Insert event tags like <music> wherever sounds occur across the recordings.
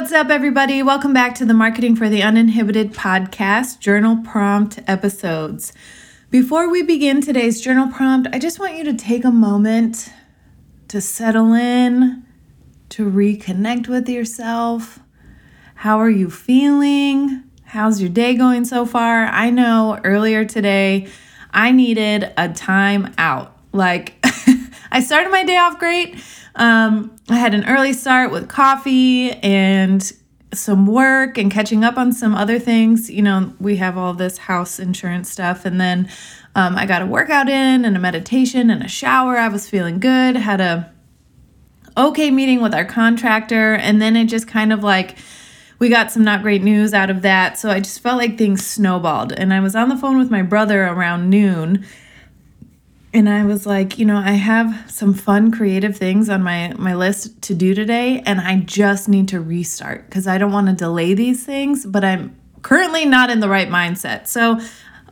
What's up, everybody? Welcome back to the Marketing for the Uninhibited podcast, journal prompt episodes. Before we begin today's journal prompt, I just want you to take a moment to settle in, to reconnect with yourself. How are you feeling? How's your day going so far? I know earlier today I needed a time out. Like, <laughs> I started my day off great um, I had an early start with coffee and some work and catching up on some other things. You know, we have all this house insurance stuff. And then um, I got a workout in and a meditation and a shower. I was feeling good. Had a okay meeting with our contractor. And then it just kind of like, we got some not great news out of that. So I just felt like things snowballed. And I was on the phone with my brother around noon and I was like, you know, I have some fun creative things on my my list to do today and I just need to restart cuz I don't want to delay these things, but I'm currently not in the right mindset. So,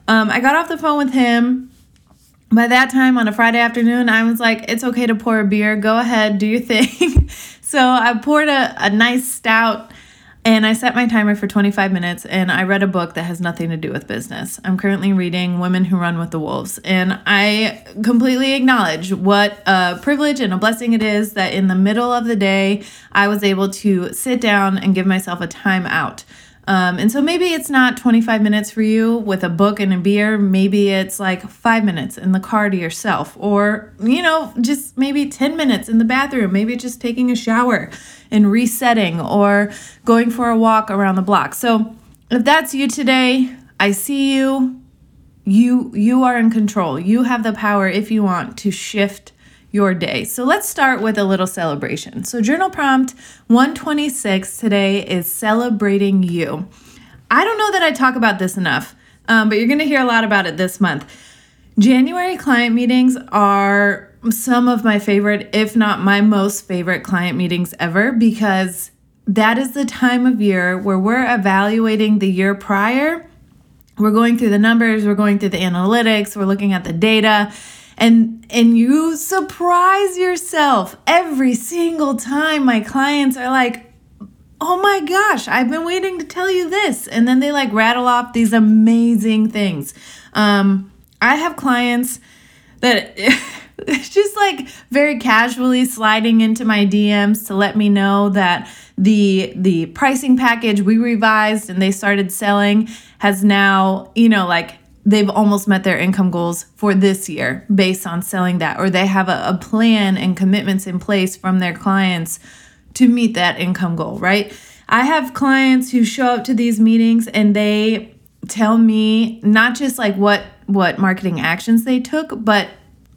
um, I got off the phone with him. By that time on a Friday afternoon, I was like, it's okay to pour a beer. Go ahead, do your <laughs> thing. so, I poured a, a nice stout and I set my timer for 25 minutes and I read a book that has nothing to do with business. I'm currently reading Women Who Run with the Wolves. And I completely acknowledge what a privilege and a blessing it is that in the middle of the day, I was able to sit down and give myself a time out. Um, and so maybe it's not 25 minutes for you with a book and a beer. Maybe it's like five minutes in the car to yourself, or, you know, just maybe 10 minutes in the bathroom. Maybe just taking a shower and resetting or going for a walk around the block. So if that's you today, I see you. You you are in control. You have the power if you want to shift your day. So let's start with a little celebration. So, journal prompt 126 today is celebrating you. I don't know that I talk about this enough, um, but you're going to hear a lot about it this month. January client meetings are some of my favorite, if not my most favorite client meetings ever, because that is the time of year where we're evaluating the year prior. We're going through the numbers, we're going through the analytics, we're looking at the data, and and you surprise yourself every single time my clients are like oh my gosh i've been waiting to tell you this. And then they like rattle off these amazing things. Um, i have clients that <laughs> just like very casually sliding into my dms to let me know that the the pricing package we revised and they started selling has now you know like they've almost met their income goals for this year based on selling that, or they have a, a, plan and commitments in place from their clients to meet that income goal, right? I have clients who show up to these meetings and they tell me not just like what what marketing actions they took, but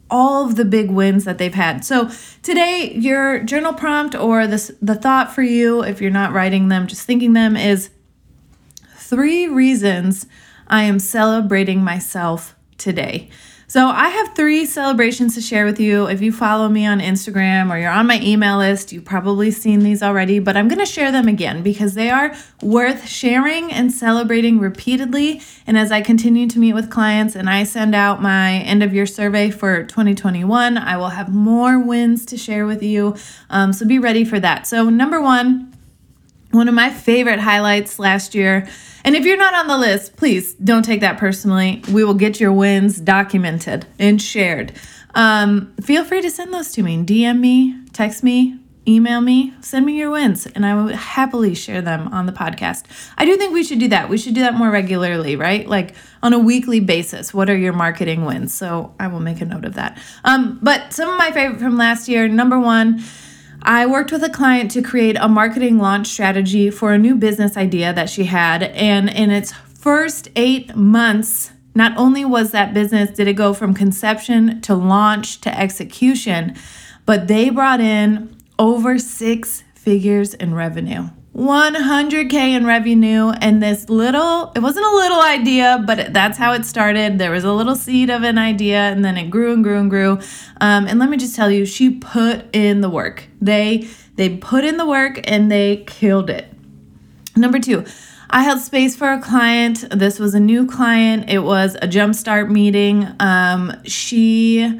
all of the big wins that they've had. So today your journal prompt or this the thought for you if you're not writing them, just thinking them is three reasons I am celebrating myself today. So, I have three celebrations to share with you. If you follow me on Instagram or you're on my email list, you've probably seen these already, but I'm to share them again because they are worth sharing and celebrating repeatedly. And as I continue to meet with clients and I send out my end of year survey for 2021, I will have more wins to share with you. Um, so, be ready for that. So, number one, one of my favorite highlights last year and if you're not on the list, please don't take that personally. We will get your wins documented and shared. Um, feel free to send those to me. DM me, text me, email me, send me your wins, and I will happily share them on the podcast. I do think we should do that. We should do that more regularly, right? Like on a weekly basis. What are your marketing wins? So I will make a note of that. Um, but some of my favorite from last year number one, I worked with a client to create a marketing launch strategy for a new business idea that she had. And in its first eight months, not only was that business, did it go from conception to launch to execution, but they brought in over six figures in revenue. 100K in revenue. And this little, it wasn't a little idea, but that's how it started. There was a little seed of an idea, and then it grew and grew and grew. Um, and let me just tell you, she put in the work. They they put in the work and they killed it. Number two, I held space for a client. This was a new client. It was a jumpstart meeting. Um, she,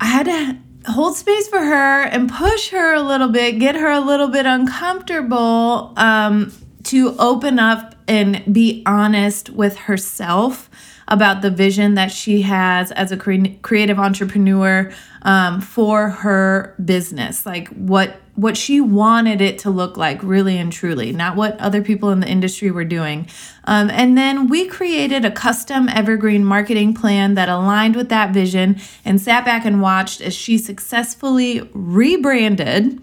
I had to hold space for her and push her a little bit, get her a little bit uncomfortable um, to open up and be honest with herself about the vision that she has as a cre- creative entrepreneur um, for her business like what what she wanted it to look like really and truly not what other people in the industry were doing. Um, and then we created a custom evergreen marketing plan that aligned with that vision and sat back and watched as she successfully rebranded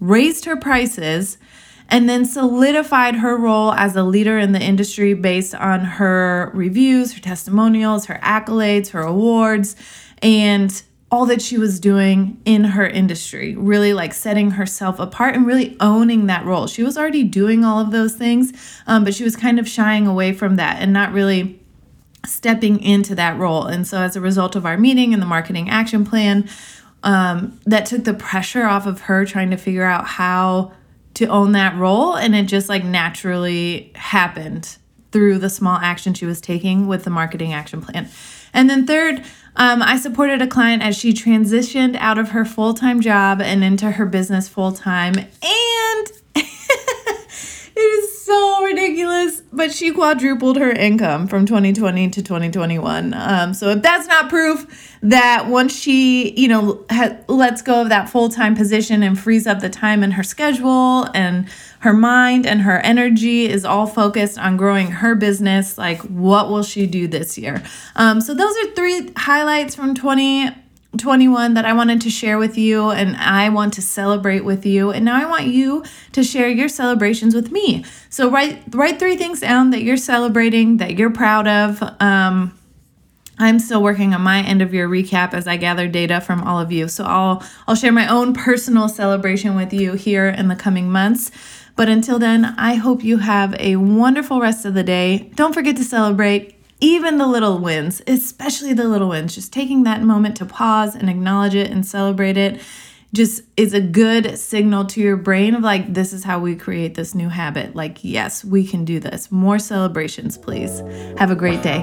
raised her prices and then solidified her role as a leader in the industry based on her reviews, her testimonials, her accolades, her awards, and all that she was doing in her industry, really like setting herself apart and really owning that role. She was already doing all of those things, um, but she was kind of shying away from that and not really stepping into that role. And so, as a result of our meeting and the marketing action plan, um, that took the pressure off of her trying to figure out how to own that role and it just like naturally happened through the small action she was taking with the marketing action plan. And then third, um, I supported a client as she transitioned out of her full time job and into her business full time. And it is so ridiculous, but she quadrupled her income from 2020 to 2021. Um, so if that's not proof that once she, you know, ha- lets go of that full time position and frees up the time in her schedule and her mind and her energy is all focused on growing her business, like what will she do this year? Um, so those are three highlights from 20 21 that I wanted to share with you and I want to celebrate with you. And now I want you to share your celebrations with me. So write write three things down that you're celebrating, that you're proud of. Um, I'm still working on my end of year recap as I gather data from all of you. So I'll I'll share my own personal celebration with you here in the coming months. But until then, I hope you have a wonderful rest of the day. Don't forget to celebrate even the little wins, especially the little wins, just taking that moment to pause and acknowledge it and celebrate it just is a good signal to your brain of like, this is how we create this new habit. Like, yes, we can do this. More celebrations, please. Have a great day.